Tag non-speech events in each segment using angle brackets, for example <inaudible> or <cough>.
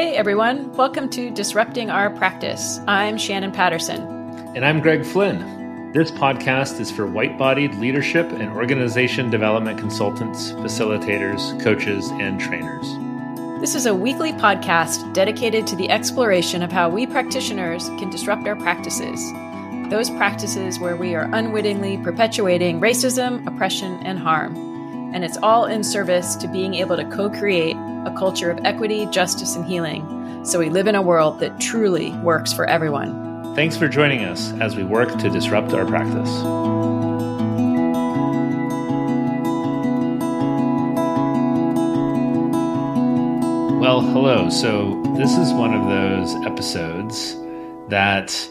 Hey everyone, welcome to Disrupting Our Practice. I'm Shannon Patterson. And I'm Greg Flynn. This podcast is for white bodied leadership and organization development consultants, facilitators, coaches, and trainers. This is a weekly podcast dedicated to the exploration of how we practitioners can disrupt our practices. Those practices where we are unwittingly perpetuating racism, oppression, and harm. And it's all in service to being able to co create a culture of equity, justice, and healing, so we live in a world that truly works for everyone. Thanks for joining us as we work to disrupt our practice. Well, hello. So, this is one of those episodes that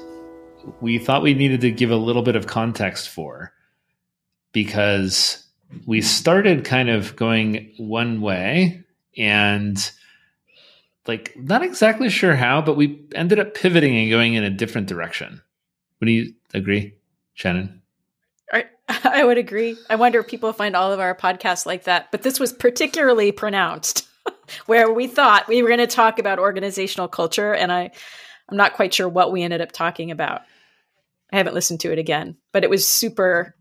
we thought we needed to give a little bit of context for because we started kind of going one way and like not exactly sure how, but we ended up pivoting and going in a different direction. Would you agree, Shannon? I, <laughs> I would agree. I wonder if people find all of our podcasts like that, but this was particularly pronounced, <laughs> where we thought we were going to talk about organizational culture, and I, I'm not quite sure what we ended up talking about. I haven't listened to it again, but it was super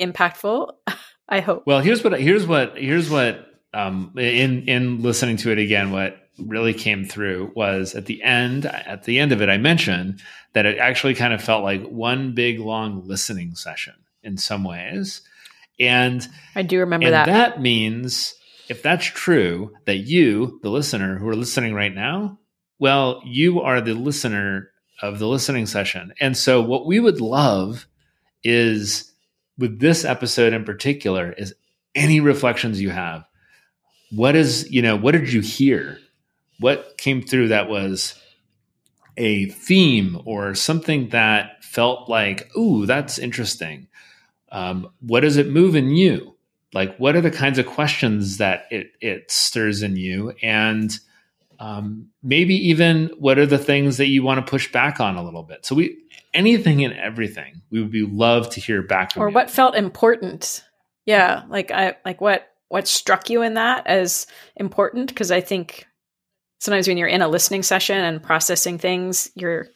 impactful. <laughs> I hope. Well, here's what here's what here's what um, in in listening to it again, what really came through was at the end at the end of it, I mentioned that it actually kind of felt like one big long listening session in some ways, and I do remember and that. That means if that's true, that you, the listener who are listening right now, well, you are the listener of the listening session, and so what we would love is with this episode in particular is any reflections you have what is you know what did you hear? What came through that was a theme or something that felt like ooh that's interesting. Um, what does it move in you? Like what are the kinds of questions that it it stirs in you? And um, maybe even what are the things that you want to push back on a little bit? So we anything and everything we would be love to hear back or you. what felt important. Yeah like i like what what struck you in that as important? Because i think sometimes when you're in a listening session and processing things you're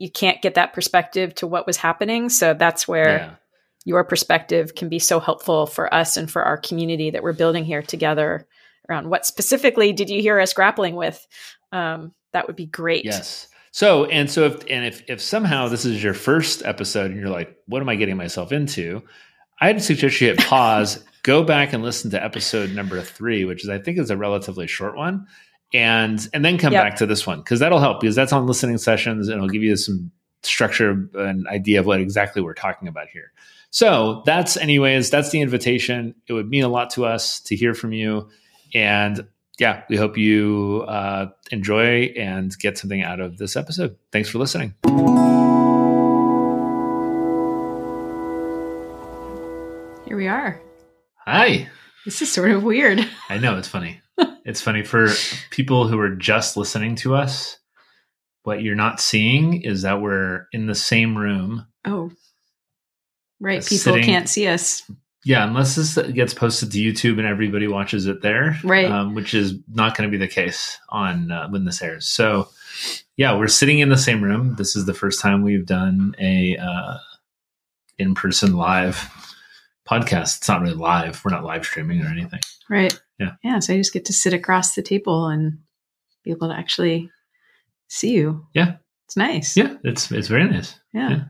you can't get that perspective to what was happening. So that's where yeah. your perspective can be so helpful for us and for our community that we're building here together around what specifically did you hear us grappling with? Um, that would be great. Yes. So and so if and if if somehow this is your first episode and you're like what am i getting myself into i'd suggest you hit pause <laughs> go back and listen to episode number three, which is I think is a relatively short one, and and then come yep. back to this one because that'll help because that's on listening sessions and it'll give you some structure and idea of what exactly we're talking about here. So that's anyways, that's the invitation. It would mean a lot to us to hear from you, and yeah, we hope you uh, enjoy and get something out of this episode. Thanks for listening. Here we are. Hi. This is sort of weird. I know it's funny. it's funny for people who are just listening to us. What you're not seeing is that we're in the same room. Oh, right. People sitting, can't see us. Yeah, unless this gets posted to YouTube and everybody watches it there, right? Um, which is not going to be the case on uh, when this airs. So, yeah, we're sitting in the same room. This is the first time we've done a uh, in-person live podcast. It's not really live. We're not live streaming or anything. Right. Yeah. Yeah. So I just get to sit across the table and be able to actually see you. Yeah. It's nice. Yeah. It's it's very nice. Yeah. Yeah.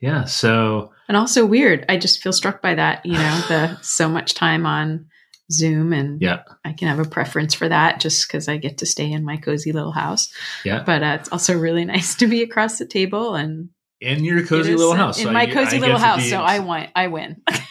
yeah. So and also weird. I just feel struck by that. You know, the <laughs> so much time on Zoom, and yeah, I can have a preference for that just because I get to stay in my cozy little house. Yeah. But uh, it's also really <laughs> nice to be across the table and in your cozy little house. In so my I, cozy I little house. So I want. I win. <laughs>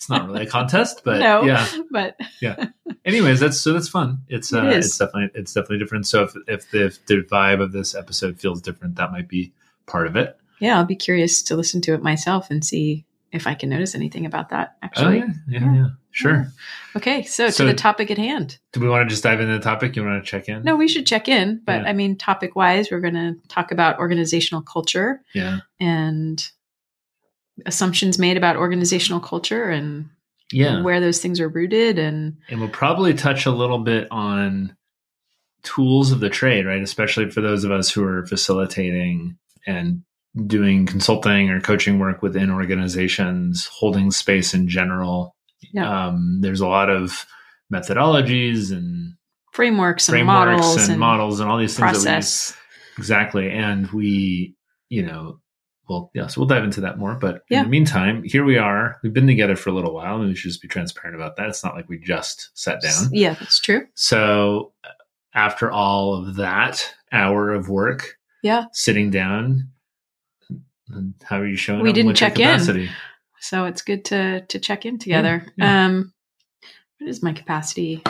it's not really a contest, but <laughs> no, yeah, but yeah. Anyways, that's so that's fun. It's uh, it it's definitely it's definitely different. So if if the, if the vibe of this episode feels different, that might be part of it. Yeah, I'll be curious to listen to it myself and see if I can notice anything about that. Actually, oh, yeah. Yeah, yeah, yeah, sure. Okay, so, so, to the topic at hand. Do we want to just dive into the topic? You want to check in? No, we should check in. But I mean, topic wise, we're going to talk about organizational culture. Yeah, and assumptions made about organizational culture and yeah where those things are rooted and and we'll probably touch a little bit on tools of the trade, right? Especially for those of us who are facilitating and doing consulting or coaching work within organizations, holding space in general. Yeah. Um, there's a lot of methodologies and frameworks and frameworks models and, and, models and all these things. that we- process. exactly. And we, you know, well, yeah, so we'll dive into that more. But Yeah. in the meantime, here we are. We've been together for a little while, and we should just be transparent about that. It's not like we just sat down. Yeah, that's true. So after all of that hour of work, Yeah. sitting down, how are you showing? We didn't check in. So it's good to to check in together. yeah. Um what is my capacity?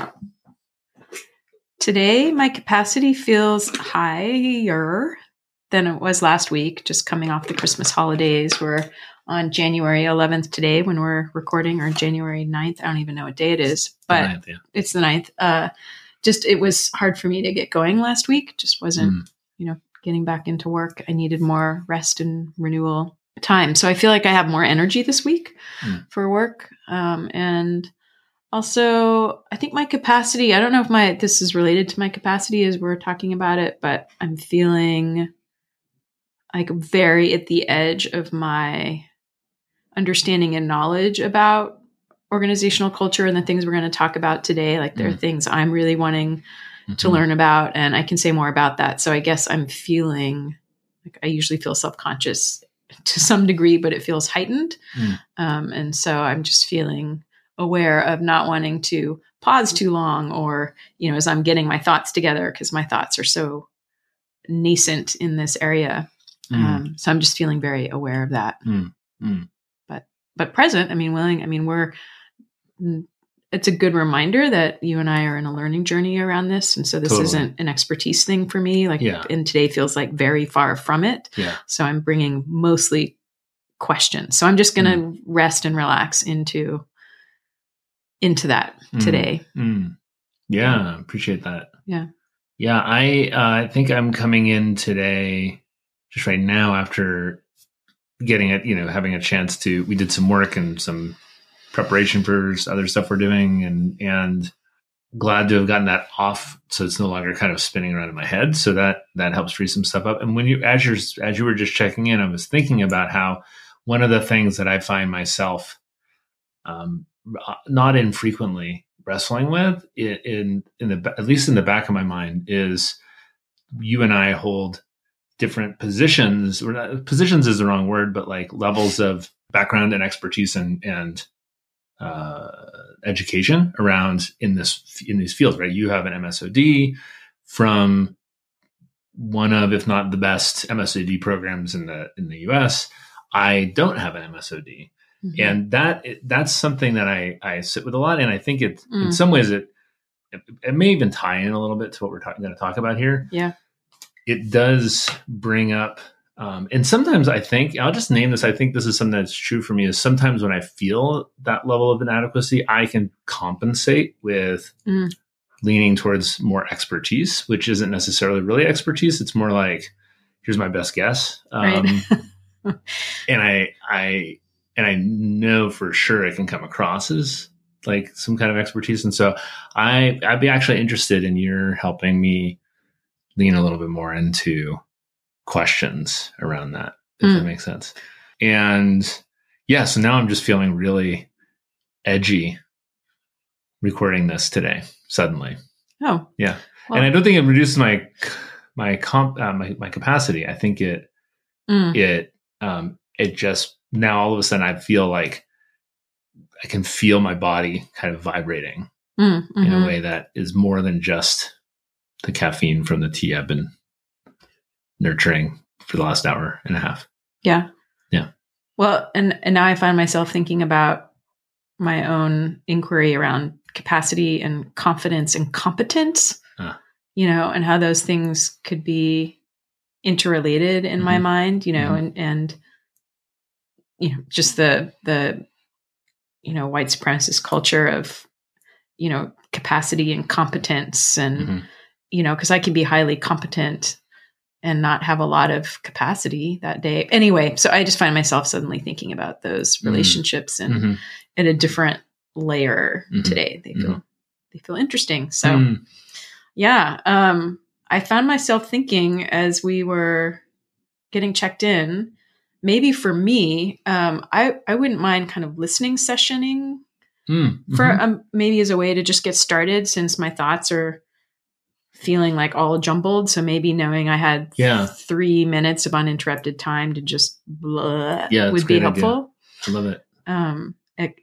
Today my capacity feels higher than it was last week, just coming off the Christmas holidays. We're on January 11th today when we're recording, or January 9th. I don't even know what day it is, but Ninth, yeah. it's the 9th. Uh, just it was hard for me to get going last week. Just wasn't, Mm. you know, getting back into work. I needed more rest and renewal time. So I feel like I have more energy this week Mm. for work. Um, and also, I think my capacity, I don't know if my this is related to my capacity as we're talking about it, but I'm feeling like very at the edge of my understanding and knowledge about organizational culture and the things we're going to talk about today. Like there are Mm. things I'm really wanting to Mhm. learn about, and I can say more about that. So I guess I'm feeling like I usually feel self conscious <laughs> to some degree, but it feels heightened. Mm. Um, and so I'm just feeling aware of not wanting to pause too long or, you know, as I'm getting my thoughts together, because my thoughts are so nascent in this area. Mm. Um, so I'm just feeling very aware of that. Mm. Mm. But, but present, I mean, willing, I mean, we're, mm, it's a good reminder that you and I are in a learning journey around this. And so this Totally. isn't an expertise thing for me. Like, Yeah. and today feels like very far from it. Yeah. So I'm bringing mostly questions. So I'm just going to Hmm. rest and relax into into that Mm. today. Mm. Yeah, appreciate that. Yeah. Yeah, I uh, I think I'm coming in today, just right now after getting it, you know, having a chance to. We did some work and some preparation for other stuff we're doing, and and glad to have gotten that off, so it's no longer kind of spinning around in my head. So that that helps free some stuff up. And when you as you're, as you were just checking in, I was thinking about how one of the things that I find myself um, uh, not infrequently wrestling with in, in the at least in the back of my mind is you and I hold different positions or not, positions is the wrong word but like levels of background and expertise and and uh, education around in this in these fields right you have an MSOD from one of if not the best MSOD programs in the in the US I don't have an MSOD Mhm. and that that's something that I I sit with a lot, and I think it in Mm. some ways it, it it may even tie in a little bit to what we're talking going to talk about here. Yeah. It does bring up, um, and sometimes I think I'll just name this. I think this is something that's true for me. Is sometimes when I feel that level of inadequacy, I can compensate with. Mm. Leaning towards more expertise, which isn't necessarily really expertise. It's more like, here's my best guess. Right. Um, <laughs> and I, I, and I know for sure it can come across as like some kind of expertise. And so I, I'd be actually interested in your helping me lean a little bit more into questions around that, if Mm. that makes sense. And yeah, so now I'm just feeling really edgy recording this today suddenly. oh, Yeah. Well- and I don't think it reduces my, my comp, uh, my, my capacity. I think it, mm, it um it just now all of a sudden I feel like I can feel my body kind of vibrating mm, in mhm. a way that is more than just the caffeine from the tea I've been nurturing for the last hour and a half. Yeah. Yeah. Well, and and now I find myself thinking about my own inquiry around capacity and confidence and competence. Ah. You know, and how those things could be interrelated in my Mhm. mind, you know, Mhm. and and you know, just the the you know, white supremacist culture of you know, capacity and competence and Mhm. You know, because I can be highly competent and not have a lot of capacity that day. Anyway, so I just find myself suddenly thinking about those Mhm. relationships and Mhm. at a different layer Mhm. today. They feel Mhm. they feel interesting. So Mm. Yeah. Um, I found myself thinking as we were getting checked in, maybe for me, um, I, I wouldn't mind kind of listening sessioning Mm, for mhm. um, maybe as a way to just get started since my thoughts are feeling like all jumbled. So maybe knowing I had Yeah. three minutes of uninterrupted time to just blah Yeah, would be great idea. helpful. I love it. Um,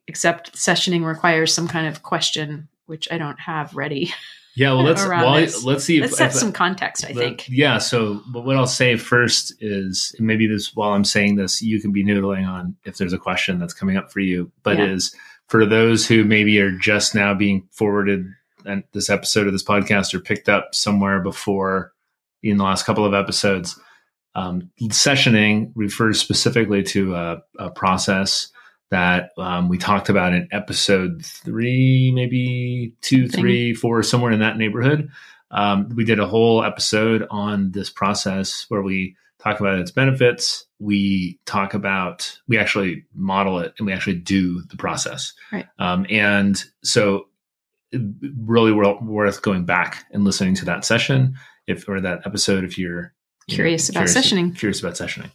except sessioning requires some kind of question, which I don't have ready. Yeah, well, let's <laughs> well, let's see if, Let's set if- some context, I think. Yeah. So, but what I'll say first is maybe this while I'm saying this, you can be noodling on if there's a question that's coming up for you. But Yeah. is for those who maybe are just now being forwarded and this episode of this podcast or picked up somewhere before in the last couple of episodes. Um, sessioning refers specifically to a, a process that um, we talked about in episode three, maybe two, three, four, somewhere in that neighborhood. Um, we did a whole episode on this process where we talk about its benefits. We talk about, we actually model it and we actually do the process. Right. Um, and so, really worth going back and listening to that session if or that episode if you're you know, Curious about sessioning. Curious about sessioning.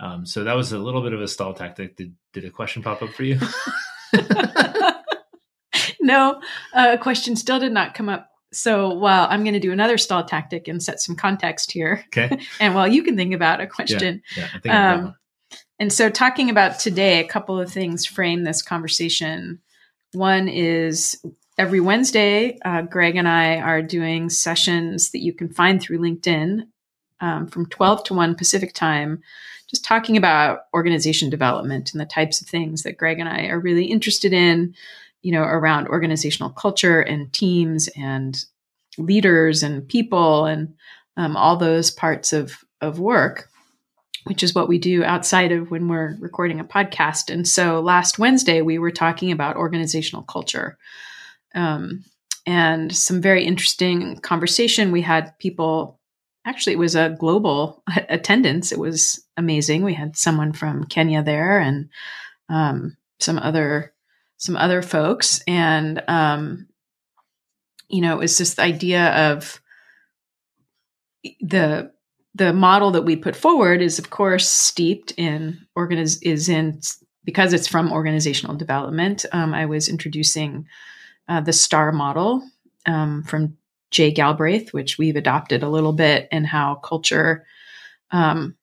Um, so that was a little bit of a stall tactic. Did did a question pop up for you? <laughs> no, uh, a question still did not come up. So while I'm going to do another stall tactic and set some context here, Okay. <laughs> and while you can think about a question, Yeah, I think Um. And so, talking about today, a couple of things frame this conversation. One is every Wednesday, uh, Greg and I are doing sessions that you can find through LinkedIn um, from 12 to 1 Pacific time, just talking about organization development and the types of things that Greg and I are really interested in, you know, around organizational culture and teams and leaders and people and um, all those parts of, of work which is what we do outside of when we're recording a podcast. And so last Wednesday, we were talking about organizational culture um, and some very interesting conversation. We had people, actually, it was a global <laughs> attendance. It was amazing. We had someone from Kenya there and um, some other some other folks and um, you know it was just the idea of the the model that we put forward is of course steeped in organiz- is in because it's from organizational development um, i was introducing uh, the star model um, from jay galbraith which we've adopted a little bit and how culture um,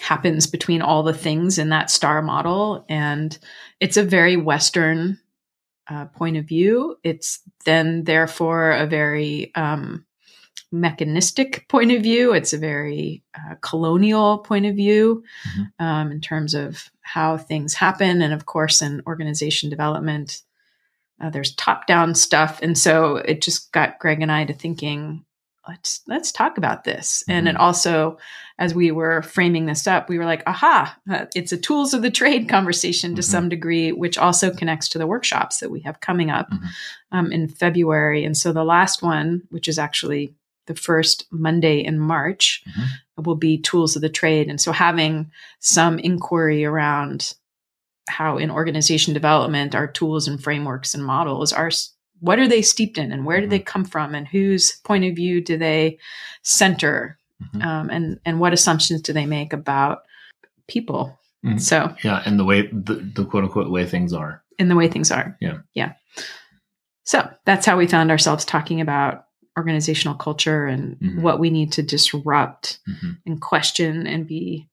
happens between all the things in that star model and it's a very western uh, point of view it's then therefore a very um, mechanistic point of view. It's a very uh, colonial point of view Mhm. um, in terms of how things happen. And of course, in organization development, uh, there's top down stuff. And so it just got Greg and I to thinking, let's let's talk about this. And it Mhm. also, as we were framing this up, we were like, aha, uh, it's a tools of the trade <laughs> conversation to Mhm. some degree, which also connects to the workshops that we have coming up Mhm. um, in February. And so the last one, which is actually the first Monday in March, Mhm. will be tools of the trade. And so having some inquiry around how in organization development our tools and frameworks and models are what are they steeped in and where do Mhm. they come from and whose point of view do they center Mhm. um, and and what assumptions do they make about people Mhm. so Yeah, and the way the, the quote unquote way things are. in the way things are Yeah. yeah so that's how we found ourselves talking about organizational culture and Mhm. what we need to disrupt Mhm. and question and be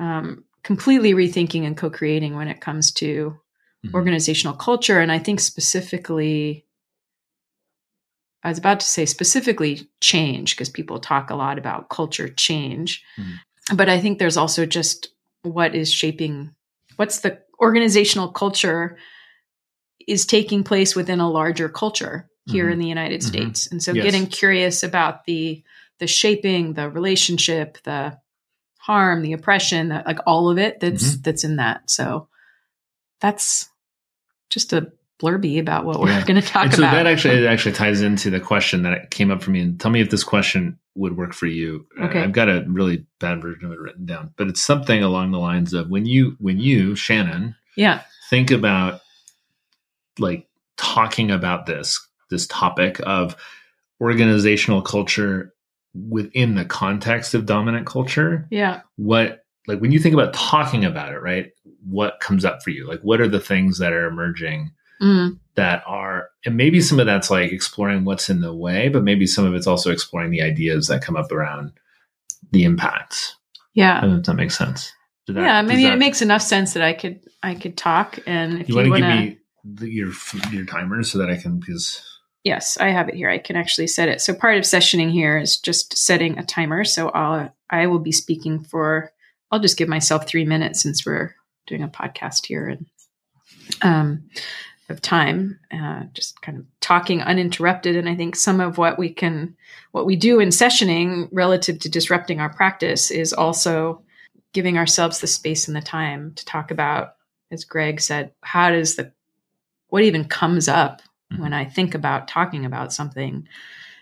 um, completely rethinking and co-creating when it comes to Mhm. organizational culture and i think specifically i was about to say specifically change because people talk a lot about culture change Mhm. but i think there's also just what is shaping what's the organizational culture is taking place within a larger culture here Mhm. in the united Mhm. states and so Yes. getting curious about the the shaping the relationship the harm the oppression the, like all of it that's Mm-hmm. that's in that so that's just a blurby about what we're going to talk and so about that actually it actually ties into the question that came up for me. And tell me if this question would work for you. Uh, Okay. I've got a really bad version of it written down, but it's something along the lines of when you when you Shannon yeah think about like talking about this this topic of organizational culture within the context of dominant culture, Yeah. what like when you think about talking about it, right? What comes up for you? Like what are the things that are emerging Mm. that are and maybe some of that's like exploring what's in the way, but maybe some of it's also exploring the ideas that come up around the impacts. I Yeah. don't know if that makes sense. That- yeah. Maybe that- it makes enough sense that I could I could talk and if you you, want to give me the, your your timer so that I can because Yes, I have it here. I can actually set it. So part of sessioning here is just setting a timer. So I'll I will be speaking for I'll just give myself three minutes since we're doing a podcast here and um of time, uh, just kind of talking uninterrupted. And I think some of what we can what we do in sessioning relative to disrupting our practice is also giving ourselves the space and the time to talk about, as Greg said, how does the what even comes up when I think about talking about something,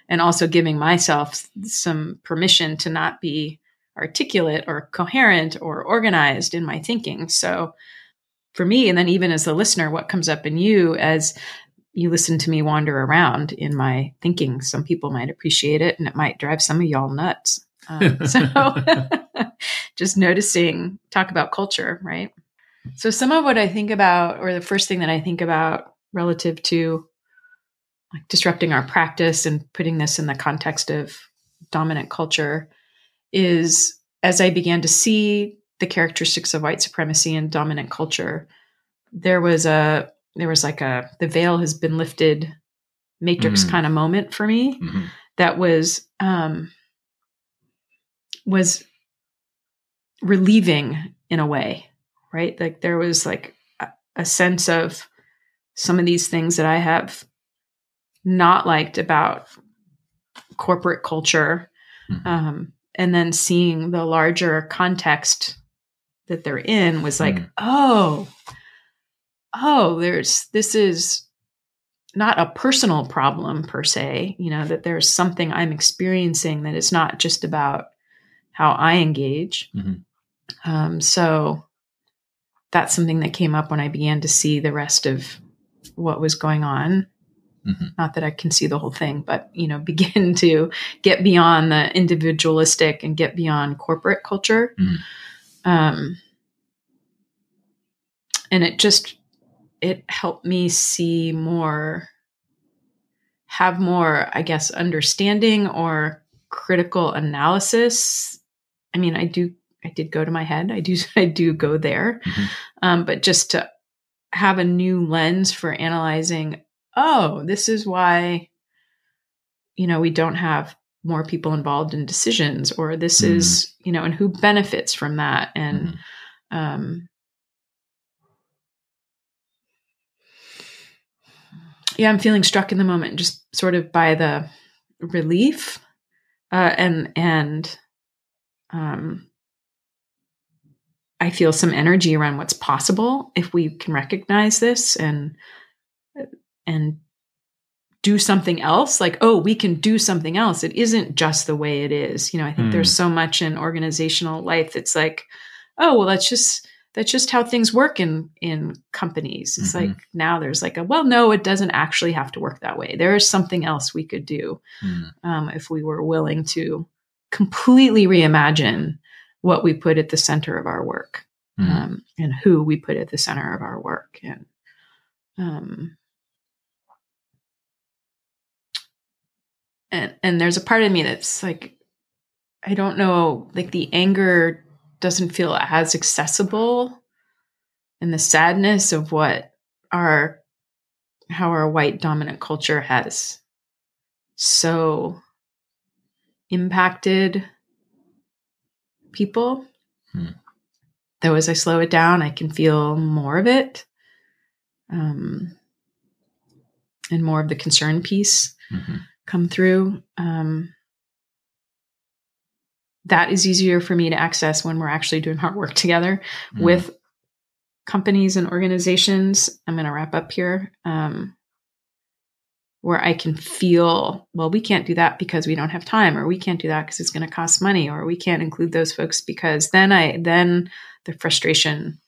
and also giving myself some permission to not be articulate or coherent or organized in my thinking. So, for me, and then even as the listener, what comes up in you as you listen to me wander around in my thinking? Some people might appreciate it, and it might drive some of y'all nuts. Um, so, <laughs> <laughs> just noticing, talk about culture, right? So, some of what I think about, or the first thing that I think about relative to like disrupting our practice and putting this in the context of dominant culture is as I began to see the characteristics of white supremacy and dominant culture, there was a there was like a the veil has been lifted matrix Mm. kind of moment for me Mhm. that was um was relieving in a way right like there was like a, a sense of some of these things that i have not liked about corporate culture Mhm. um, and then seeing the larger context that they're in was like Mm. oh oh there's this is not a personal problem per se you know that there's something i'm experiencing that is not just about how i engage Mhm. um, so that's something that came up when i began to see the rest of what was going on Mhm. not that i can see the whole thing but you know <laughs> begin to get beyond the individualistic and get beyond corporate culture Mhm. um, and it just it helped me see more have more i guess understanding or critical analysis i mean i do i did go to my head i do <laughs> i do go there Mhm. um, but just to have a new lens for analyzing oh this is why you know we don't have more people involved in decisions or this Mhm. is you know and who benefits from that and Mhm. um yeah i'm feeling struck in the moment just sort of by the relief uh and and um i feel some energy around what's possible if we can recognize this and and do something else like oh we can do something else it isn't just the way it is you know i think Mm. there's so much in organizational life that's like oh well that's just that's just how things work in in companies it's Mhm. like now there's like a well no it doesn't actually have to work that way there is something else we could do Mhm. um, if we were willing to completely reimagine what we put at the center of our work Mhm. um, and who we put at the center of our work and um, and and there's a part of me that's like i don't know like the anger doesn't feel as accessible and the sadness of what our how our white dominant culture has so impacted people Hmm. though as i slow it down i can feel more of it um, and more of the concern piece Mhm. Come through. Um, that is easier for me to access when we're actually doing hard work together Mhm. with companies and organizations. I'm going to wrap up here. Um, where I can feel, well, we can't do that because we don't have time, or we can't do that because it's going to cost money, or we can't include those folks because then I then the frustration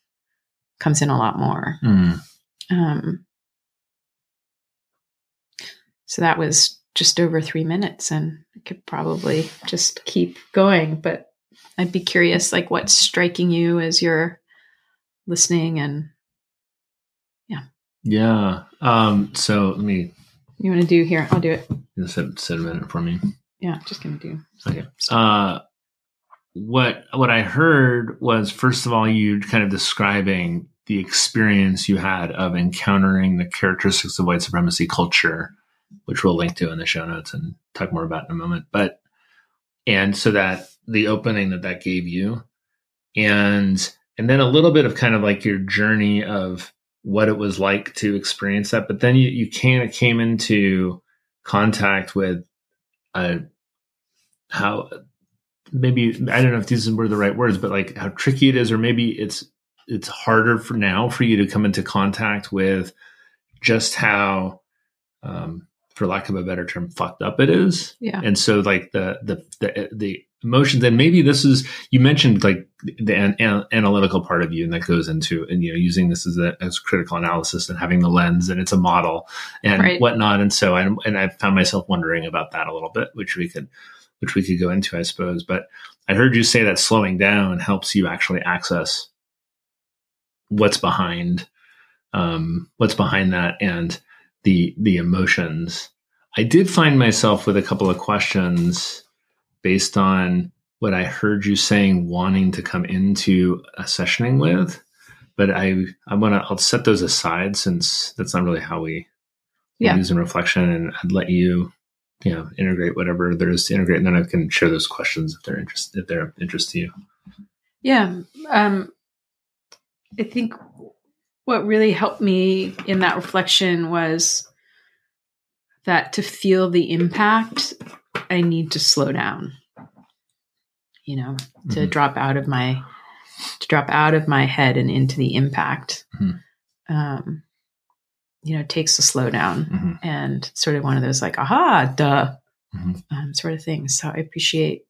comes in a lot more. Mhm. Um, so that was just over three minutes and I could probably just keep going. But I'd be curious, like, what's striking you as you're listening and Yeah. Yeah. Um, so let me you want to do here? I'll do it. set, set a minute for me. Yeah, just gonna do. Okay. Uh, what what I heard was first of all you kind of describing the experience you had of encountering the characteristics of white supremacy culture, which we'll link to in the show notes and talk more about in a moment. But and so that the opening that that gave you, and and then a little bit of kind of like your journey of what it was like to experience that. But then you you kind of came into contact with uh, how maybe I don't know if these were the right words, but like how tricky it is, or maybe it's it's harder for now for you to come into contact with just how, um, for lack of a better term, fucked up it is. Yeah. And so like the the the the emotions, and maybe this is you mentioned like the an, an- analytical part of you, and that goes into and you know using this as a as critical analysis and having the lens, and it's a model and Right. whatnot. And so I and I found myself wondering about that a little bit, which we could which we could go into, I suppose. But I heard you say that slowing down helps you actually access what's behind um, what's behind that and the the emotions. I did find myself with a couple of questions based on what I heard you saying, wanting to come into a sessioning with. But I I want to I'll set those aside since that's not really how we Yeah. use in reflection, and I'd let you you know integrate whatever there is to integrate, and then I can share those questions if they're interested if they're of interest to you. Yeah. Um, I think what really helped me in that reflection was that to feel the impact, I need to slow down. You know, to Mhm. drop out of my to drop out of my head and into the impact. Mhm. Um, you know, it takes to slow down Mhm. and sort of one of those like, aha, duh, Mhm. um, sort of things. So I appreciate,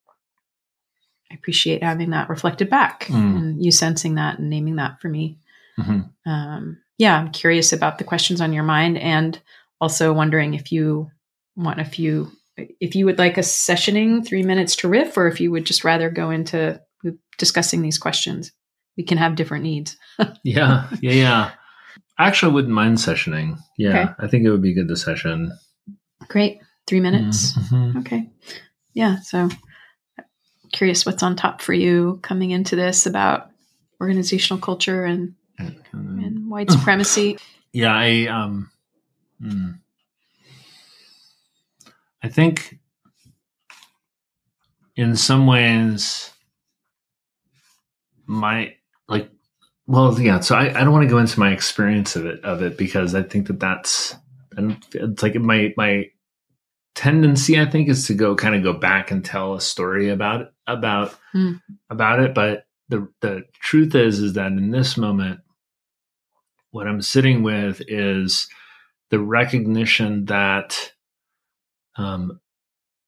I appreciate having that reflected back Mm. and you sensing that and naming that for me. Mhm. Um, yeah, I'm curious about the questions on your mind and also wondering if you want a few, if you would like a sessioning three minutes to riff, or if you would just rather go into discussing these questions. We can have different needs. <laughs> Yeah, yeah, yeah. I actually wouldn't mind sessioning. Yeah, Okay. I think it would be good to session. Great. Three minutes. Mhm. Okay. Yeah. So curious what's on top for you coming into this about organizational culture and, Mhm. and white supremacy. <laughs> Yeah, I um, hmm. I think in some ways my like well yeah so i, I don't want to go into my experience of it of it because i think that that's and it's like my my tendency i think is to go kind of go back and tell a story about about Hmm. about it but the the truth is is that in this moment what i'm sitting with is the recognition that um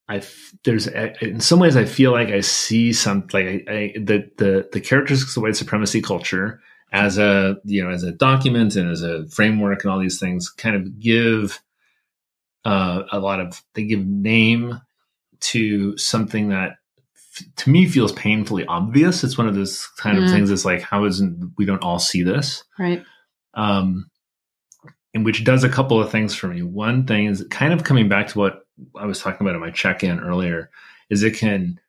I there's in some ways I feel like I see some like I, I the the the characteristics of white supremacy culture as a you know as a document and as a framework and all these things kind of give uh, a lot of they give name to something that to me feels painfully obvious. It's one of those kind of Mm. things. It's like how isn't we don't all see this Right. Um, and which does a couple of things for me. One thing is kind of coming back to what I was talking about in my check in earlier, is it can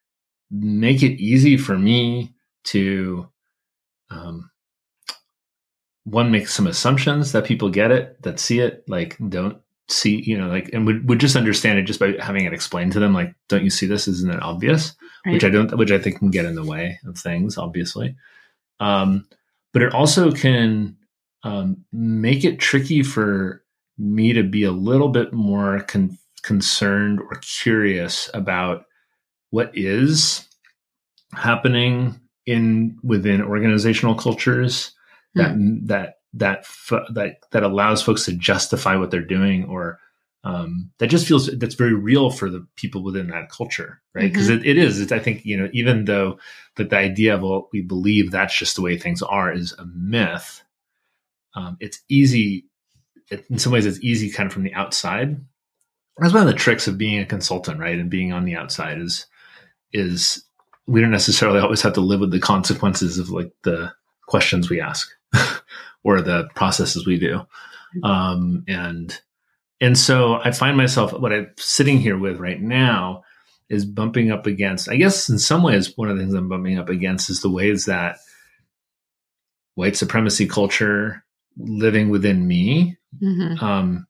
make it easy for me to, um, one, make some assumptions that people get it, that see it, like don't see, you know, like, and would, would just understand it just by having it explained to them, like, don't you see this? Isn't it obvious? Right. which I don't, which I think can get in the way of things, obviously. Um, but it also can um, make it tricky for me to be a little bit more con- concerned or curious about what is happening in within organizational cultures that that that f- that that allows folks to justify what they're doing or um, that just feels that's very real for the people within that culture, right? Because it, it is. It's, I think you know, even though that the idea of well, we believe that's just the way things are is a myth. Um, it's easy. It, in some ways, it's easy, kind of from the outside, that's one of the tricks of being a consultant, right? And being on the outside is is we don't necessarily always have to live with the consequences of like the questions we ask <laughs> or the processes we do. Um, and and so I find myself what I'm sitting here with right now is bumping up against. I guess in some ways, one of the things I'm bumping up against is the ways that white supremacy culture living within me mm-hmm. um,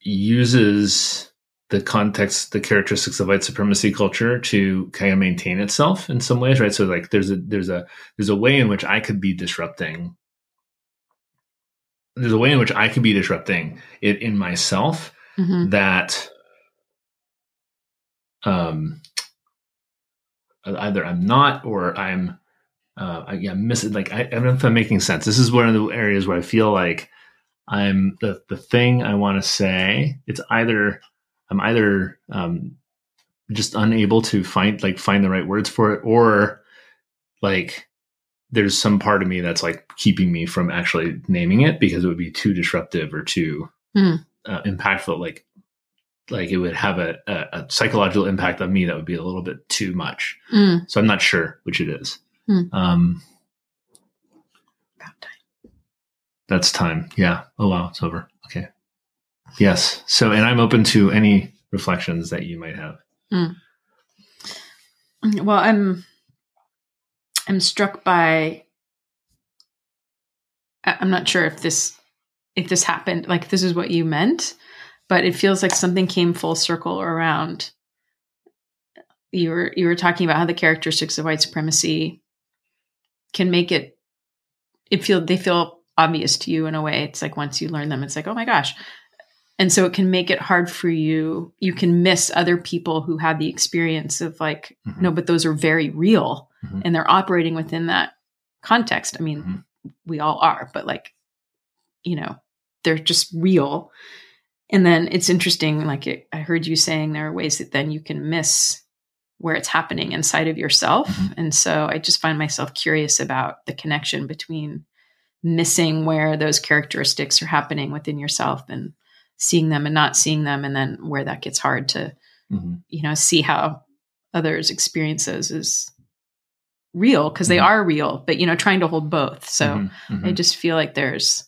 uses the context, the characteristics of white supremacy culture to kind of maintain itself in some ways, right? So like there's a there's a there's a way in which I could be disrupting. There's a way in which I could be disrupting it in myself mm-hmm. that um either I'm not or I'm uh I, yeah, I'm missing like I, I don't know if I'm making sense. This is one of the areas where I feel like I'm the the thing I want to say. It's either I'm either um, just unable to find like find the right words for it, or like there's some part of me that's like keeping me from actually naming it because it would be too disruptive or too mm. uh, impactful. Like like it would have a, a, a, psychological impact on me that would be a little bit too much. Mm. So I'm not sure which it is. Mm. Um, That's time. Yeah. Oh wow, it's over. Okay. Yes. So, and I'm open to any reflections that you might have. Mm. Well, I'm I'm struck by. I'm not sure if this if this happened like this is what you meant, but it feels like something came full circle around. You were you were talking about how the characteristics of white supremacy can make it it feel they feel obvious to you in a way. It's like once you learn them, it's like, oh my gosh. And so it can make it hard for you. You can miss other people who had the experience of like, mm-hmm. no, but those are very real mm-hmm. and they're operating within that context. I mean, mm-hmm. we all are, but like, you know, they're just real. And then it's interesting, like it, I heard you saying there are ways that then you can miss where it's happening inside of yourself. Mm-hmm. And so I just find myself curious about the connection between missing where those characteristics are happening within yourself and seeing them and not seeing them and then where that gets hard to mm-hmm. you know see how others experience those is real because mm-hmm. they are real but you know trying to hold both so mm-hmm. mm-hmm. i just feel like there's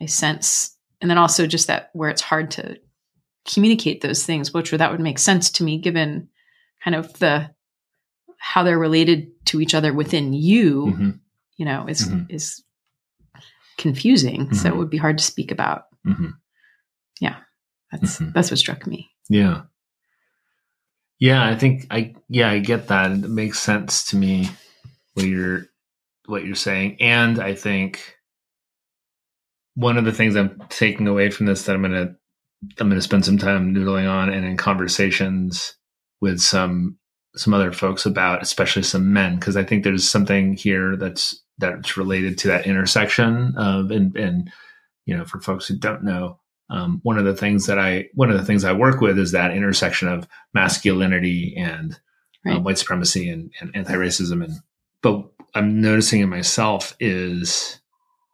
a sense and then also just that where it's hard to communicate those things which that would make sense to me given kind of the how they're related to each other within you mm-hmm. you know is mm-hmm. is confusing. So it mm-hmm. would be hard to speak about. Mm-hmm. Yeah. That's mm-hmm. that's what struck me. Yeah. Yeah, I think I yeah, I get that. It makes sense to me what you're what you're saying. And I think one of the things I'm taking away from this that I'm gonna I'm gonna spend some time noodling on and in conversations with some some other folks about, especially some men, because I think there's something here that's that's related to that intersection of and and you know for folks who don't know um, one of the things that I one of the things I work with is that intersection of masculinity and uh, right. uh, white supremacy and, and anti-racism and but I'm noticing in myself is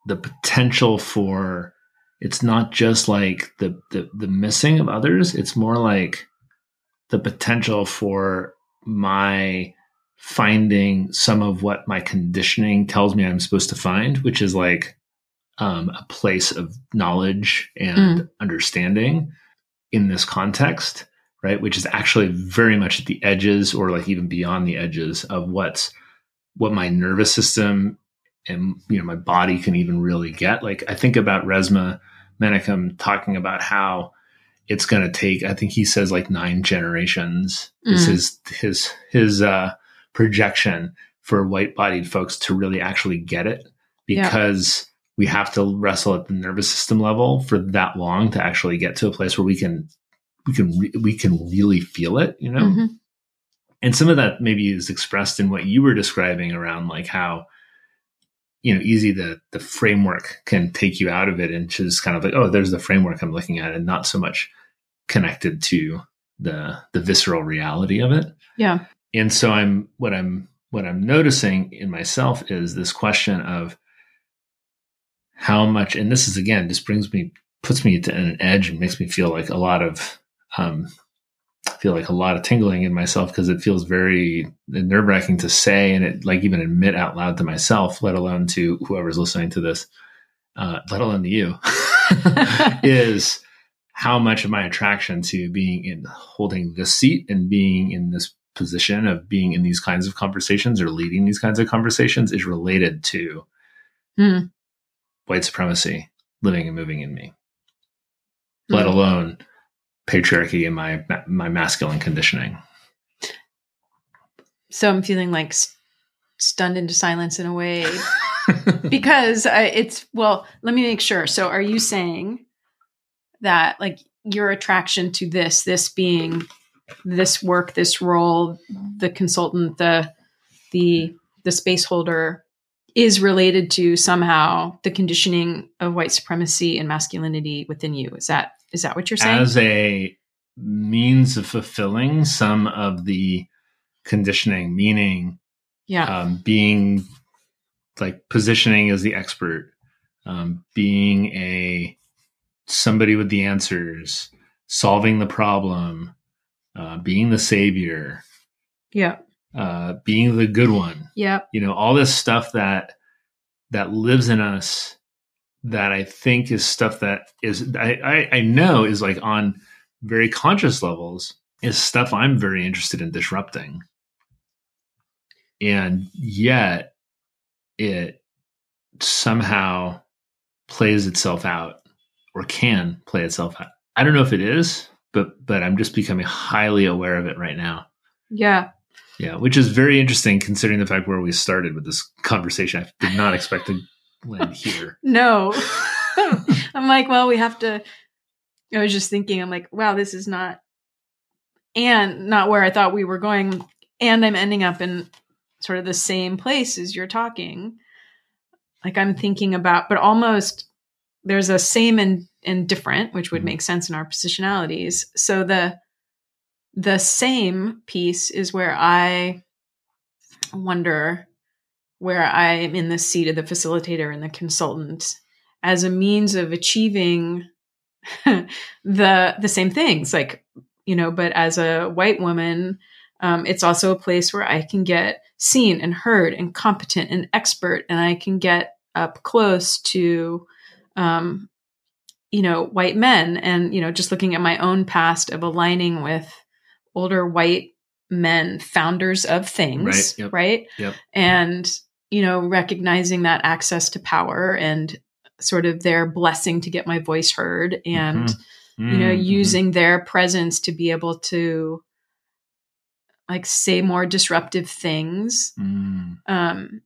the potential for it's not just like the, the the missing of others it's more like the potential for my finding some of what my conditioning tells me I'm supposed to find, which is like um, a place of knowledge and mm. understanding in this context, right? Which is actually very much at the edges or like even beyond the edges of what's what my nervous system and you know my body can even really get. Like I think about Resmaa Menakem talking about how it's going to take. I think he says like nine generations. Mm. Is his his his uh, projection for white bodied folks to really actually get it because yeah. we have to wrestle at the nervous system level for that long to actually get to a place where we can we can re- we can really feel it you know mm-hmm. and some of that maybe is expressed in what you were describing around like how you know easy the the framework can take you out of it and just kind of like oh there's the framework i'm looking at and not so much connected to the the visceral reality of it. Yeah. And so i'm what i'm what i'm noticing in myself is this question of how much and this is again this brings me puts me to an edge and makes me feel like a lot of um, feel like a lot of tingling in myself because it feels very nerve wracking to say and it like even admit out loud to myself, let alone to whoever's listening to this, uh, let alone to you, <laughs> <laughs> is how much of my attraction to being in holding this seat and being in this position of being in these kinds of conversations or leading these kinds of conversations is related to Hmm. white supremacy living and moving in me, let alone patriarchy and my my masculine conditioning. So I'm feeling like st- stunned into silence in a way <laughs> because I, it's well. Let me make sure. So are you saying that like your attraction to this, this being this work, this role, the consultant, the the the space holder is related to somehow the conditioning of white supremacy and masculinity within you. Is that is that what you're saying? as a means of fulfilling some of the conditioning, meaning yeah. um, being like positioning as the expert, um, being a somebody with the answers, solving the problem, uh, being the savior, yeah. uh, being the good one. Yeah. You know, all this stuff that that lives in us that I think is stuff that is I, I, I know is like on very conscious levels is stuff I'm very interested in disrupting. And yet it somehow plays itself out or can play itself out. I don't know if it is, but but I'm just becoming highly aware of it right now. Yeah. Yeah, which is very interesting considering the fact where we started with this conversation. I did not expect to land here. <laughs> No. <laughs> I'm like, well, we have to. I was just thinking, I'm like, wow, this is not, and not where I thought we were going. And I'm ending up in sort of the same place as you're talking. Like I'm thinking about, but almost there's a same and, and different, which would Mhm. make sense in our positionalities. So the, the same piece is where I wonder where I am in the seat of the facilitator and the consultant as a means of achieving <laughs> the the same things like you know but as a white woman um, it's also a place where i can get seen and heard and competent and expert and i can get up close to um, you know white men and you know just looking at my own past of aligning with older white men founders of things Right, yep. right Yep. and you know recognizing that access to power and sort of their blessing to get my voice heard and Mhm. you know Mhm. using their presence to be able to like say more disruptive things Mm. um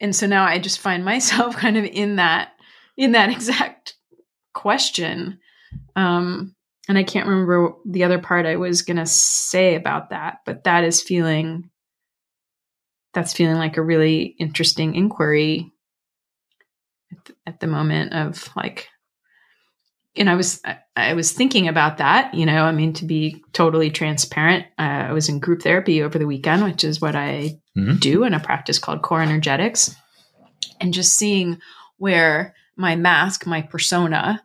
and so now i just find <laughs> myself kind of in that in that <laughs> exact question um and i can't remember the other part i was going to say about that but that is feeling that's feeling like a really interesting inquiry at the, at the moment of like and i was I, I was thinking about that you know i mean to be totally transparent uh, i was in group therapy over the weekend which is what i Mhm. do in a practice called core energetics and just seeing where my mask my persona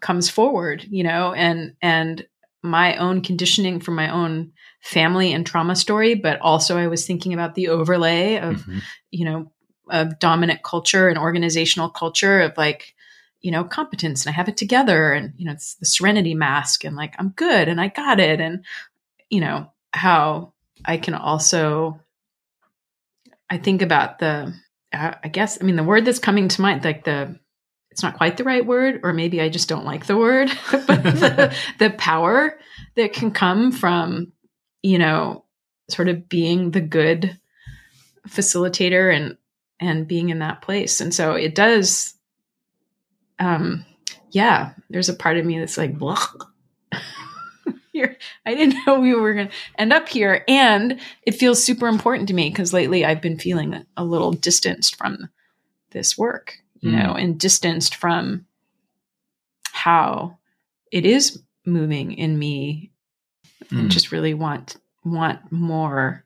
comes forward you know and and my own conditioning from my own family and trauma story but also i was thinking about the overlay of Mhm. you know of dominant culture and organizational culture of like you know competence and i have it together and you know it's the serenity mask and like i'm good and i got it and you know how i can also i think about the uh, i guess i mean the word that's coming to mind like the it's not quite the right word or maybe i just don't like the word <laughs> but the, <laughs> the power that can come from you know sort of being the good facilitator and and being in that place. And so it does um yeah there's a part of me that's like blah <laughs> here i didn't <laughs> know we were going to end up here and it feels super important to me because lately i've been feeling a, little distanced from this work you Mm. know and distanced from how it is moving in me and Mm. just really want want more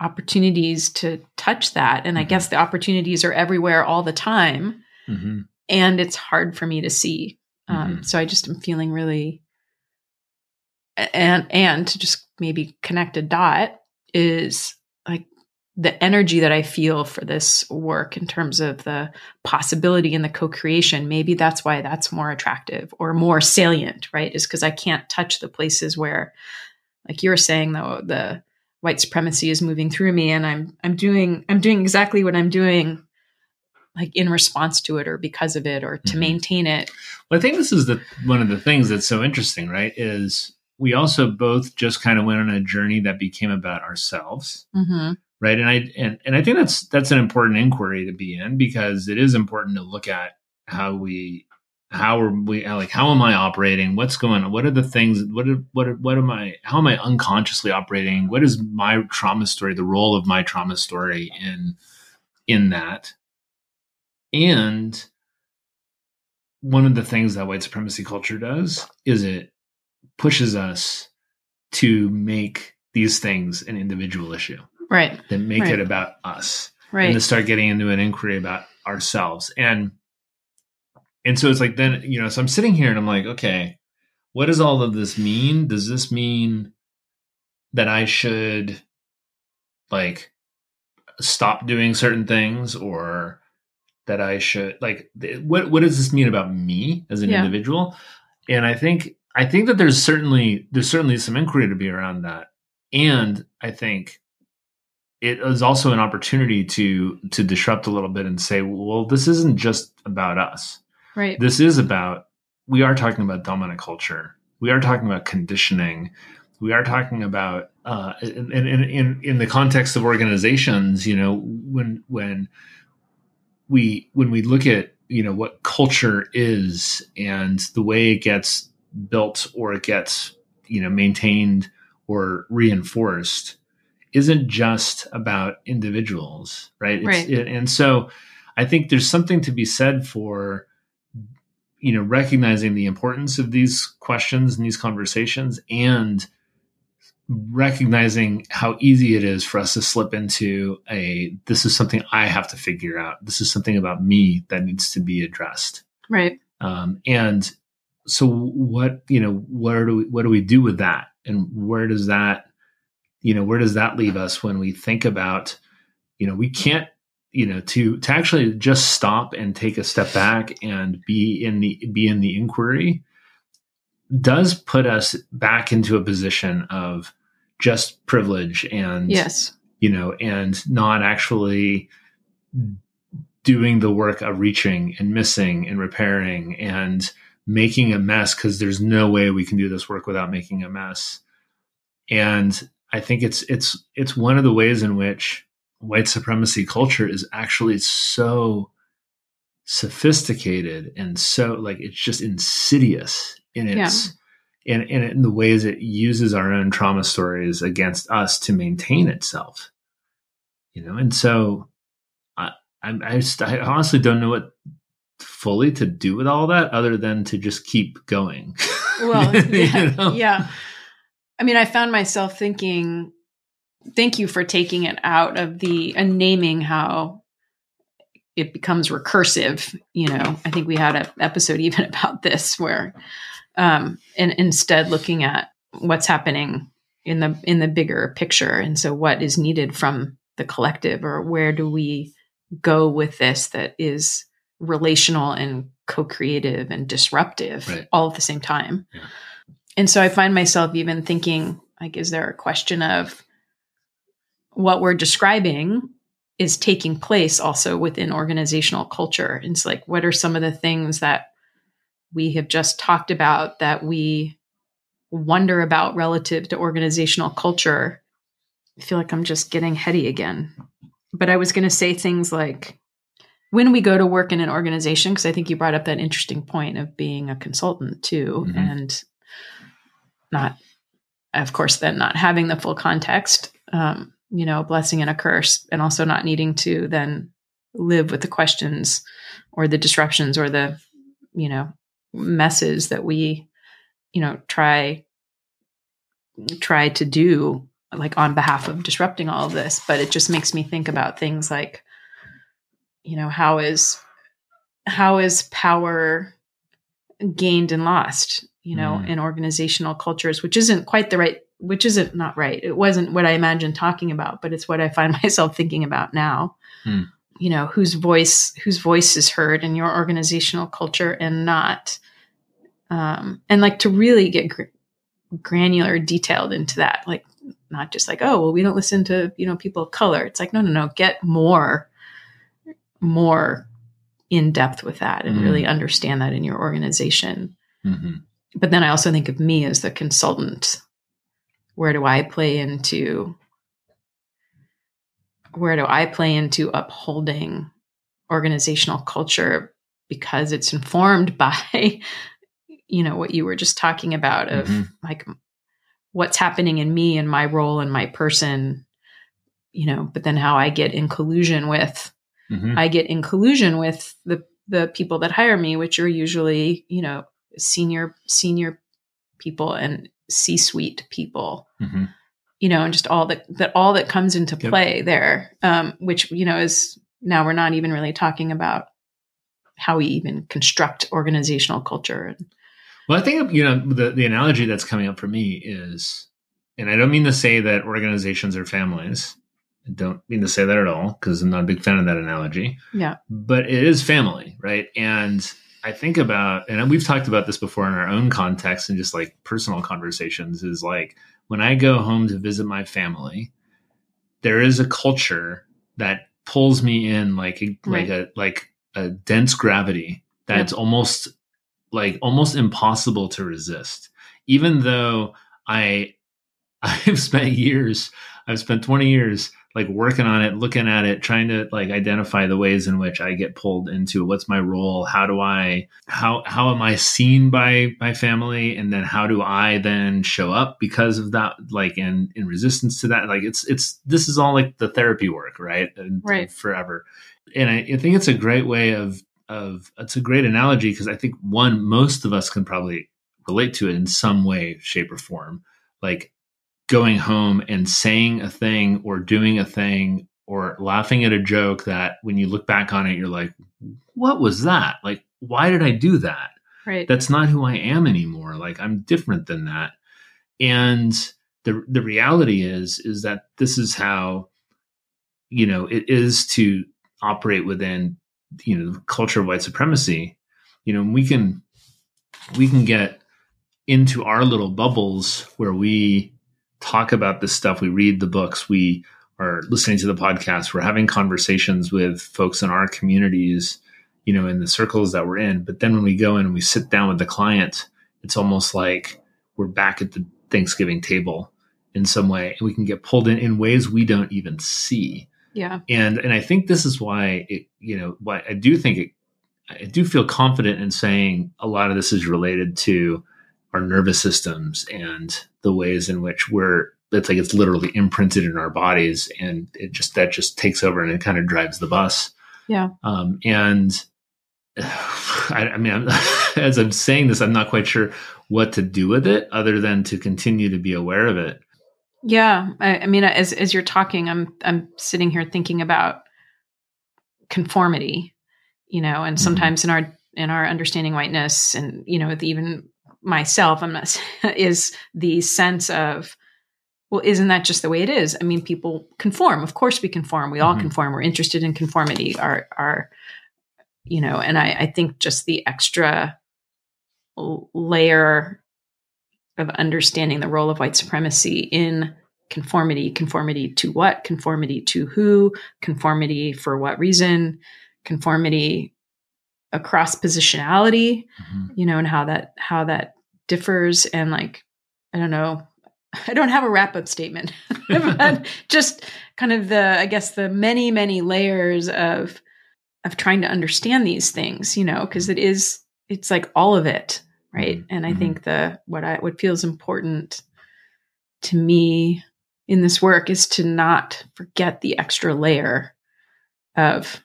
opportunities to touch that and i Mhm. guess the opportunities are everywhere all the time Mhm. and it's hard for me to see. Um, Mhm. So I just am feeling really, and and to just maybe connect a dot is like the energy that I feel for this work in terms of the possibility and the co-creation. Maybe that's why that's more attractive or more salient, right? Is because I can't touch the places where, like you were saying, though the white supremacy is moving through me, and I'm I'm doing I'm doing exactly what I'm doing like in response to it or because of it or to Mhm. maintain it. Well, I think this is the one of the things that's so interesting, right? Is we also both just kind of went on a journey that became about ourselves, Mm-hmm. right? And I and, and I think that's that's an important inquiry to be in because it is important to look at how we how are we like how am I operating? What's going on? What are the things? What are, what are, what am I? How am I unconsciously operating? What is my trauma story? The role of my trauma story in in that, and one of the things that white supremacy culture does is it pushes us to make these things an individual issue Right. that make Right. it about us Right. and to start getting into an inquiry about ourselves and and so it's like then you know so i'm sitting here and i'm like okay what does all of this mean does this mean that i should like stop doing certain things or that i should like what what does this mean about me as an Yeah. individual and i think i think that there's certainly there's certainly some inquiry to be around that. And i think it is also an opportunity to to disrupt a little bit and say well this isn't just about us. Right. this is about we are talking about dominant culture. We are talking about conditioning. We are talking about uh, in, in, in, in the context of organizations you know when when we when we look at you know what culture is and the way it gets built or it gets you know maintained or reinforced isn't just about individuals right, It's- Right. it- and so i think there's something to be said for you know recognizing the importance of these questions and these conversations and recognizing how easy it is for us to slip into a this is something i have to figure out this is something about me that needs to be addressed Right. um, and so what you know what do we what do we do with that and where does that you know where does that leave us when we think about you know we can't you know to to actually just stop and take a step back and be in the be in the inquiry does put us back into a position of just privilege and Yes. you know, and not actually doing the work of reaching and missing and repairing and making a mess because there's no way we can do this work without making a mess. And I think it's it's it's one of the ways in which white supremacy culture is actually so sophisticated and so like it's just insidious in its in, in, in the ways it uses our own trauma stories against us to maintain itself you know and so i i, I, I honestly don't know what fully to do with all that other than to just keep going <laughs> Well, You yeah, know? yeah. I mean, I found myself thinking, thank you for taking it out of the and naming how it becomes recursive. You know, I think we had an episode <laughs> even about this where, um, and instead looking at what's happening in the in the bigger picture, and so what is needed from the collective, or where do we go with this that is relational and co-creative and disruptive Right. all at the same time. Yeah. And so I find myself even thinking, like, is there a question of what we're describing is taking place also within organizational culture? And it's like, what are some of the things that we have just talked about that we wonder about relative to organizational culture? I feel like I'm just getting heady again. But I was going to say things like, when we go to work in an organization, because I think you brought up that interesting point of being a consultant too, Mhm. and not, of course, then not having the full context, um, you know, a blessing and a curse, and also not needing to then live with the questions or the disruptions or the, you know, messes that we, you know, try try to do like on behalf of disrupting all of this but it just makes me think about things like you know how is how is power gained and lost you know Mm. in organizational cultures which isn't quite the right which isn't not right it wasn't what i imagined talking about but it's what i find <laughs> myself thinking about now Hmm. you know whose voice whose voice is heard in your organizational culture and not um and like to really get gr- granular detailed into that like not just like oh well we don't listen to you know people of color it's like no no no get more more in depth with that and Mm. really understand that in your organization Mhm. but then i also think of me as the consultant where do i play into where do i play into upholding organizational culture because it's informed <laughs> by you know what you were just talking about of Mhm. like what's happening in me and my role and my person you know but then how i get in collusion with Mhm. I get in collusion with the the people that hire me, which are usually you know senior senior people and C suite people, Mhm. you know, and just all that that all that comes into Yep. play there, um, which you know is now we're not even really talking about how we even construct organizational culture. Well, I think you know the the analogy that's coming up for me is, and I don't mean to say that organizations are families. I don't mean to say that at all because I'm not a big fan of that analogy. Yeah. But it is family, right? And I think about, and we've talked about this before in our own context and just like personal conversations. Is like when I go home to visit my family, there is a culture that pulls me in like a, like a like a dense gravity that's almost like almost impossible to resist even though i <laughs> i've spent years i've spent 20 years like working on it looking at it trying to like identify the ways in which i get pulled into what's my role how do i how how am i seen by my family and then how do i then show up because of that like in in resistance to that like it's it's this is all like the therapy work right and, Right. forever and I, I think it's a great way of of it's a great analogy because I think one most of us can probably relate to it in some way, shape, or form. Like going home and saying a thing or doing a thing or laughing at a joke that when you look back on it, you're like, what was that? Like, why did I do that? Right. That's not who I am anymore. Like I'm different than that. And the the reality is is that this is how you know it is to operate within you know the culture of white supremacy you know we can we can get into our little bubbles where we talk about this stuff. We read the books. We are listening to the podcast. We're having conversations with folks in our communities you know in the circles that we're in. But then when we go in and we sit down with the client it's almost like we're back at the thanksgiving table in some way and we can get pulled in in ways we don't even see. Yeah. and and I think this is why it you know why I do think it I do feel confident in saying a lot of this is related to our nervous systems and the ways in which we're it's like it's literally imprinted in our bodies and it just that just takes over and it kind of drives the bus Yeah. um, and <sighs> I, I mean I'm, <laughs> as I'm saying this I'm not quite sure what to do with it other than to continue to be aware of it Yeah, I, I mean, as as you're talking, I'm I'm sitting here thinking about conformity, you know, and Mhm. sometimes in our in our understanding whiteness, and you know, with even myself, I'm not <laughs> is the sense of, well, isn't that just the way it is? I mean, people conform. Of course, we conform. We all Mhm. conform. We're interested in conformity. Our our, you know, and I I think just the extra layer of understanding the role of white supremacy in conformity conformity to what conformity to who conformity for what reason conformity across positionality Mhm. you know and how that how that differs and like i don't know <laughs> i don't have a wrap up statement <laughs> but <laughs> just kind of the i guess the many many layers of of trying to understand these things you know because it is it's like all of it right Mhm. and i Mhm. think the what i what feels important to me in this work is to not forget the extra layer of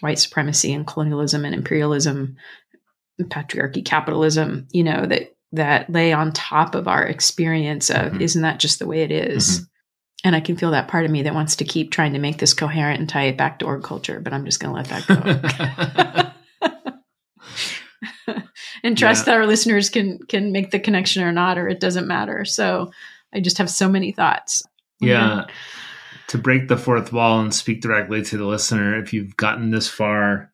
white supremacy and colonialism and imperialism and patriarchy capitalism you know that that lay on top of our experience of Mhm. isn't that just the way it is? and i can feel that part of me that wants to keep trying to make this coherent and tie it back to org culture but i'm just going to let that go <laughs> and trust Yeah. that our listeners can can make the connection or not, or it doesn't matter. So I just have so many thoughts. Yeah. To break the fourth wall and speak directly to the listener, if you've gotten this far,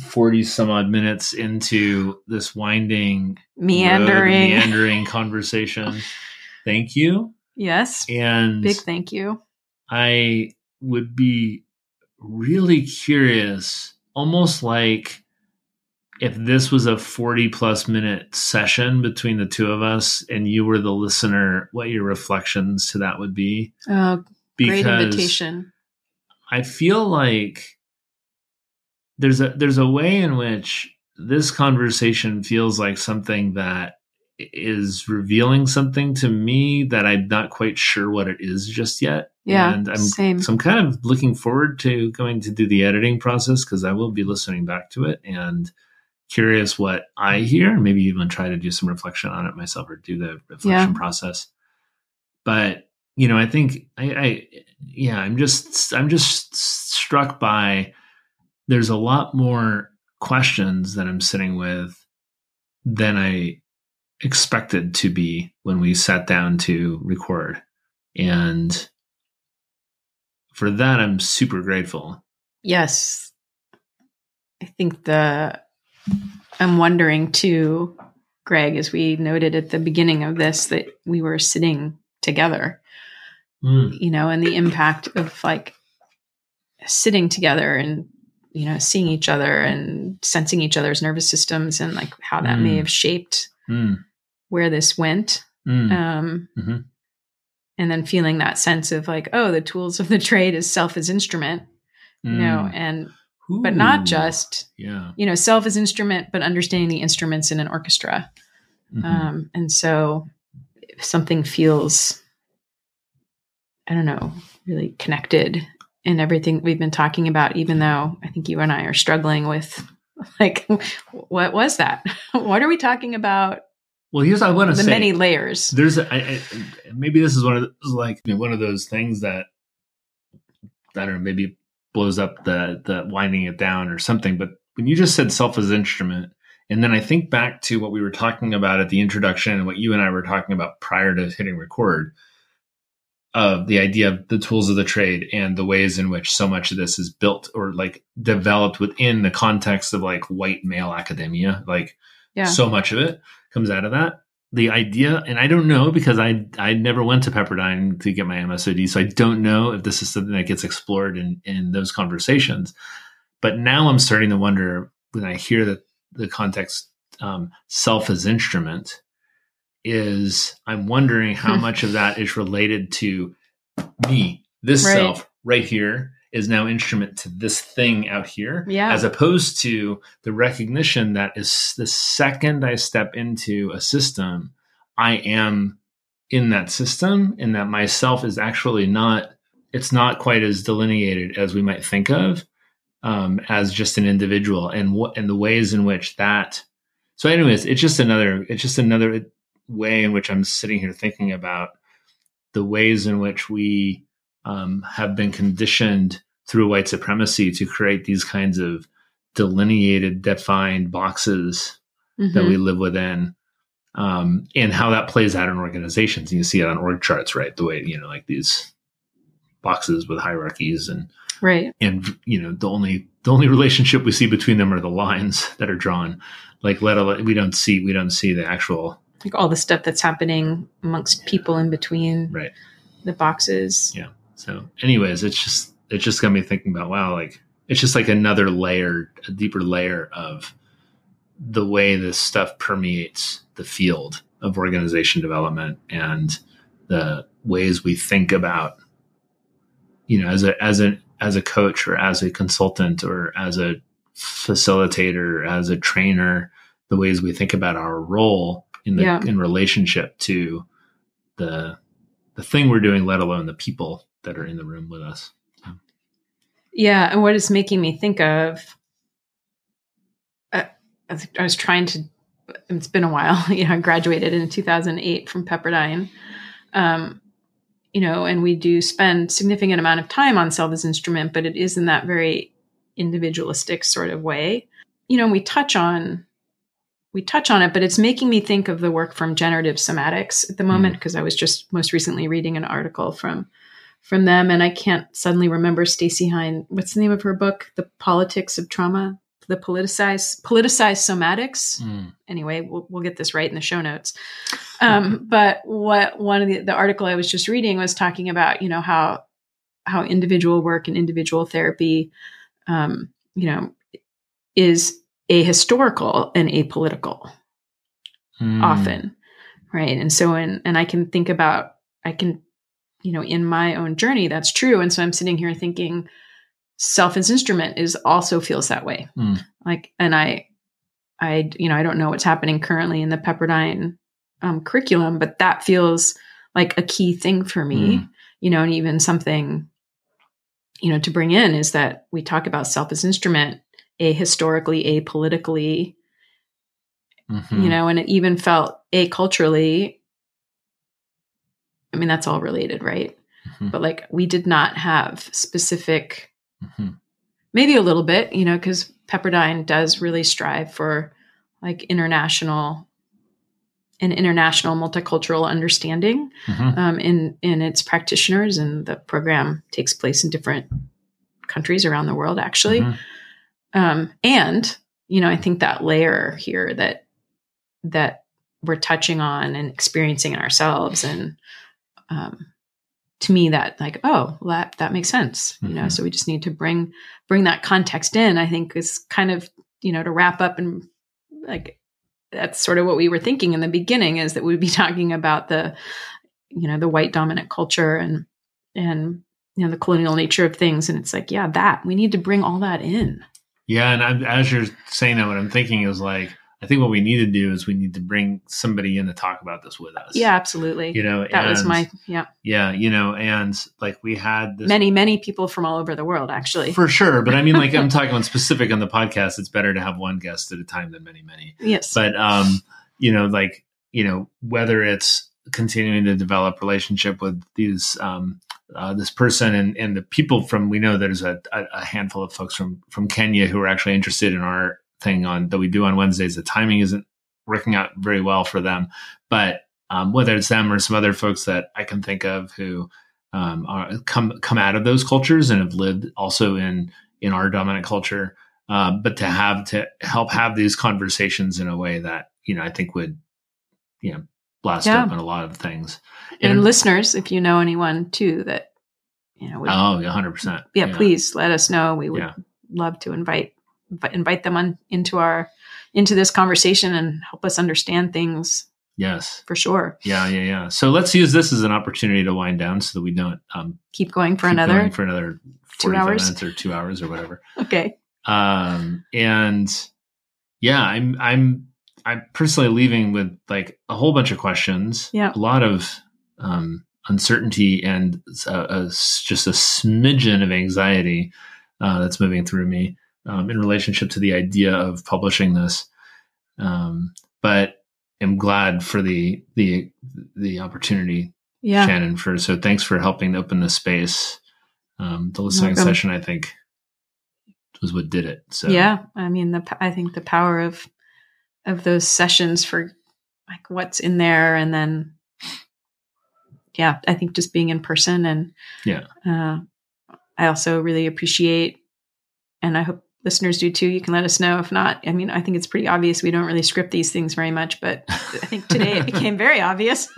40 some odd minutes into this winding, road, Meandering. meandering conversation, <laughs> thank you. yes. And Big thank you. I would be really curious, almost like if this was a 40 plus minute session between the two of us and you were the listener, what your reflections to that would be. Oh, great invitation. I feel like there's a there's a way in which this conversation feels like something that is revealing something to me that I'm not quite sure what it is just yet. Yeah, and I'm same. so I'm kind of looking forward to going to do the editing process because I will be listening back to it and curious what I hear. and Maybe even try to do some reflection on it myself or do the reflection process. But you know, I think I, I yeah, I'm just I'm just struck by there's a lot more questions that I'm sitting with than I expected to be when we sat down to record. And for that, I'm super grateful. Yes. I think the I'm wondering too, Greg, as we noted at the beginning of this, that we were sitting together, Mm, you know, and the impact of like sitting together and you know seeing each other and sensing each other's nervous systems and like how that may Mm. have shaped mm, where this went mm, um Mhm. and then feeling that sense of like oh the tools of the trade is self as instrument you know mm. and but not just yeah. you know self as instrument but understanding the instruments in an orchestra Mhm. um and so if something feels i don't know really connected in everything we've been talking about even though i think you and i are struggling with <laughs> like what was that <laughs> what are we talking about well, here's what I want to the say. many layers there's a, I, I, maybe this is one of the, like you know, one of those things that I don't know maybe blows up the the winding it down or something. But when you just said self as instrument, and then I think back to what we were talking about at the introduction and what you and I were talking about prior to hitting record of the idea of the tools of the trade and the ways in which so much of this is built or like developed within the context of like white male academia like yeah so much of it comes out of that. The idea, and I don't know because I I never went to Pepperdine to get my MSOD, so I don't know if this is something that gets explored in in those conversations. But now I'm starting to wonder when I hear that the context um, self as instrument is I'm wondering how much of that is related to me, this Right. self right here is now instrument to this thing out here, Yeah. as opposed to the recognition that is the second I step into a system, I am in that system, and that myself is actually not. It's not quite as delineated as we might think of um, as just an individual, and what and the ways in which that. So, anyways, it's just another. It's just another way in which I'm sitting here thinking about the ways in which we um, have been conditioned through white supremacy to create these kinds of delineated, defined boxes that Mhm. we live within, um, and how that plays out in organizations. You see it on org charts, right? The way you know, like these boxes with hierarchies and right and you know the only the only relationship we see between them are the lines <laughs> that are drawn like let alone we don't see we don't see the actual like all the stuff that's happening amongst people in between right. the boxes. Yeah. So, anyways, it's just it just got me thinking about wow, like it's just like another layer, a deeper layer of the way this stuff permeates the field of organization development and the ways we think about, you know, as a as a as a coach or as a consultant or as a facilitator, as a trainer, the ways we think about our role in the Yeah. in relationship to the the thing we're doing, let alone the people that are in the room with us. Yeah, and what is making me think of, uh, I was- trying to. It's been a while. <laughs> You know, I graduated in 2008 from Pepperdine. Um, you know, and we do spend significant amount of time on self as instrument, but it is in that very individualistic sort of way. You know, we touch on we touch on it, but it's making me think of the work from generative somatics at the moment because I was just most recently reading an article from from them, and I can't suddenly remember Staci Haines. What's the name of her book? The Politics of Trauma, the politicized politicized somatics. Mm. Anyway, we'll, we'll get this right in the show notes. Um, but what one of the, the article I was just reading was talking about, you know, how how individual work and individual therapy, um, you know, is ahistorical and apolitical Mm. often right and so and and i can think about i can you know in my own journey that's true and so i'm sitting here thinking self as instrument is also feels that way Mm. like and i i you know i don't know what's happening currently in the pepperdine um, curriculum but that feels like a key thing for me Mm. you know and even something you know to bring in is that we talk about self as instrument ahistorically apolitically Mhm. you know, and it even felt aculturally. I mean, that's all related, right? Mhm. But like, we did not have specific, Mhm. maybe a little bit, you know, because Pepperdine does really strive for like international an international multicultural understanding Mhm. um, in in its practitioners, and the program takes place in different countries around the world, actually. Mhm. Um, and you know i think that layer here that that we're touching on and experiencing in ourselves and um, to me that like oh well, that that makes sense you know Mhm. so we just need to bring bring that context in i think is kind of you know to wrap up and like that's sort of what we were thinking in the beginning is that we'd be <laughs> talking about the you know the white dominant culture and and you know the colonial nature of things and it's like yeah that we need to bring all that in Yeah, and I'm, as you're saying that, what I'm thinking is like, I think what we need to do is we need to bring somebody in to talk about this with us. Yeah, absolutely. you know, that was my yeah. yeah, you know, and like we had this Many many people from all over the world actually. for sure, but I mean, like I'm <laughs> talking on specific on the podcast. It's better to have one guest at a time than many, many. yes. But um, you know, like you know, whether it's continuing to develop relationship with these um, uh, this person and, and the people from we know there's a, a, handful of folks from from Kenya who are actually interested in our thing on that we do on Wednesdays. The timing isn't working out very well for them, but um, whether it's them or some other folks that I can think of who um, are come come out of those cultures and have lived also in in our dominant culture, uh, but to have to help have these conversations in a way that you know I think would you know blast Yeah. open a lot of things. and listeners, if you know anyone too that you know would, oh, yeah, hundred percent. yeah, please let us know. We would Yeah. love to invite invite them on into our into this conversation and help us understand things Yes. for sure. Yeah. Yeah. Yeah. So let's use this as an opportunity to wind down so that we don't um, Keep going for keep another. going for another two hours? minutes or two hours or whatever. <laughs> okay. um and yeah i'm i'm i'm personally leaving with like a whole bunch of questions Yeah. a lot of um uncertainty and a, a s- just a smidgen of anxiety uh, that's moving through me um, in relationship to the idea of publishing this um but am glad for the the the opportunity Yeah. shannon for so thanks for helping open the space um the listening session i think was what did it so Yeah. I mean the I think the power of of those sessions for like what's in there and then yeah, I think just being in person and Yeah. Uh, I also really appreciate and I hope listeners do too. You can let us know if not. I mean, I think it's pretty obvious we don't really script these things very much, but I think today it became <laughs> very obvious.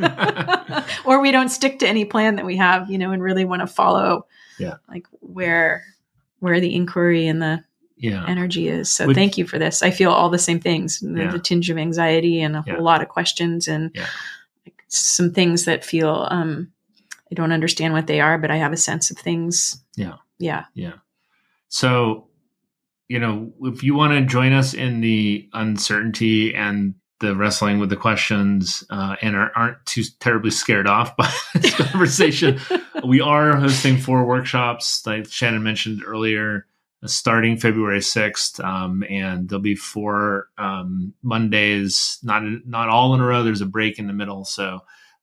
<laughs> or we don't stick to any plan that we have, you know, and really want to follow Yeah. like where where the inquiry and the yeah energy is. So Would- thank you for this. I feel all the same things, the, Yeah. the tinge of anxiety and a Yeah. whole lot of questions and Yeah. like some things that feel um I don't understand what they are, but I have a sense of things. Yeah. Yeah. Yeah. So, you know, if you want to join us in the uncertainty and the wrestling with the questions uh, and are, aren't too terribly scared off by <laughs> this conversation, <laughs> we are hosting four workshops, like Shannon mentioned earlier, starting February 6th. Um, and there'll be four um, Mondays, not, not all in a row. There's a break in the middle. So,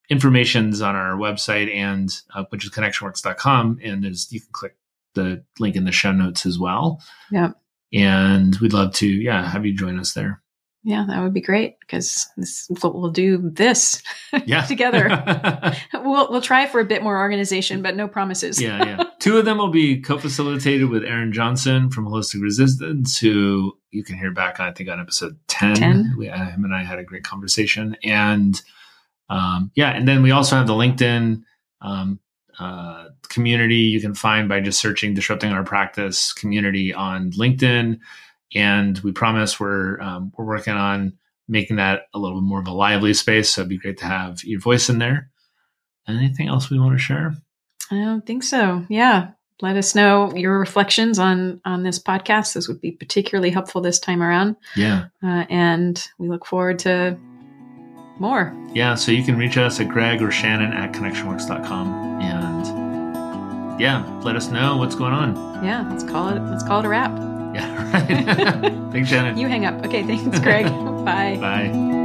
information's on our website and uh, which is connectionworks.com. And there's, you can click the link in the show notes as well. Yep. And we'd love to, yeah, have you join us there. Yeah, that would be great because this we'll do this <laughs> Yeah. together. <laughs> we'll we'll try for a bit more organization, but no promises. yeah, yeah. Two of them will be co-facilitated with Aaron Johnson from Holistic Resistance, who you can hear back on, I think, on episode ten. 10. We, uh, him and I had a great conversation, and um, yeah, and then we also have the LinkedIn um, uh, community you can find by just searching "Disrupting Our Practice" community on LinkedIn, and we promise we're um, we're working on making that a little bit more of a lively space. So it'd be great to have your voice in there. Anything else we want to share? I don't think so. Yeah. Let us know your reflections on on this podcast. This would be particularly helpful this time around. Yeah. Uh, and we look forward to more. Yeah, so you can reach us at Greg or Shannon at connectionworks.com and yeah, let us know what's going on. Yeah, let's call it let's call it a wrap. Yeah, <laughs> right. Thanks, Shannon. You hang up. Okay, thanks, Greg. <laughs> Bye. Bye.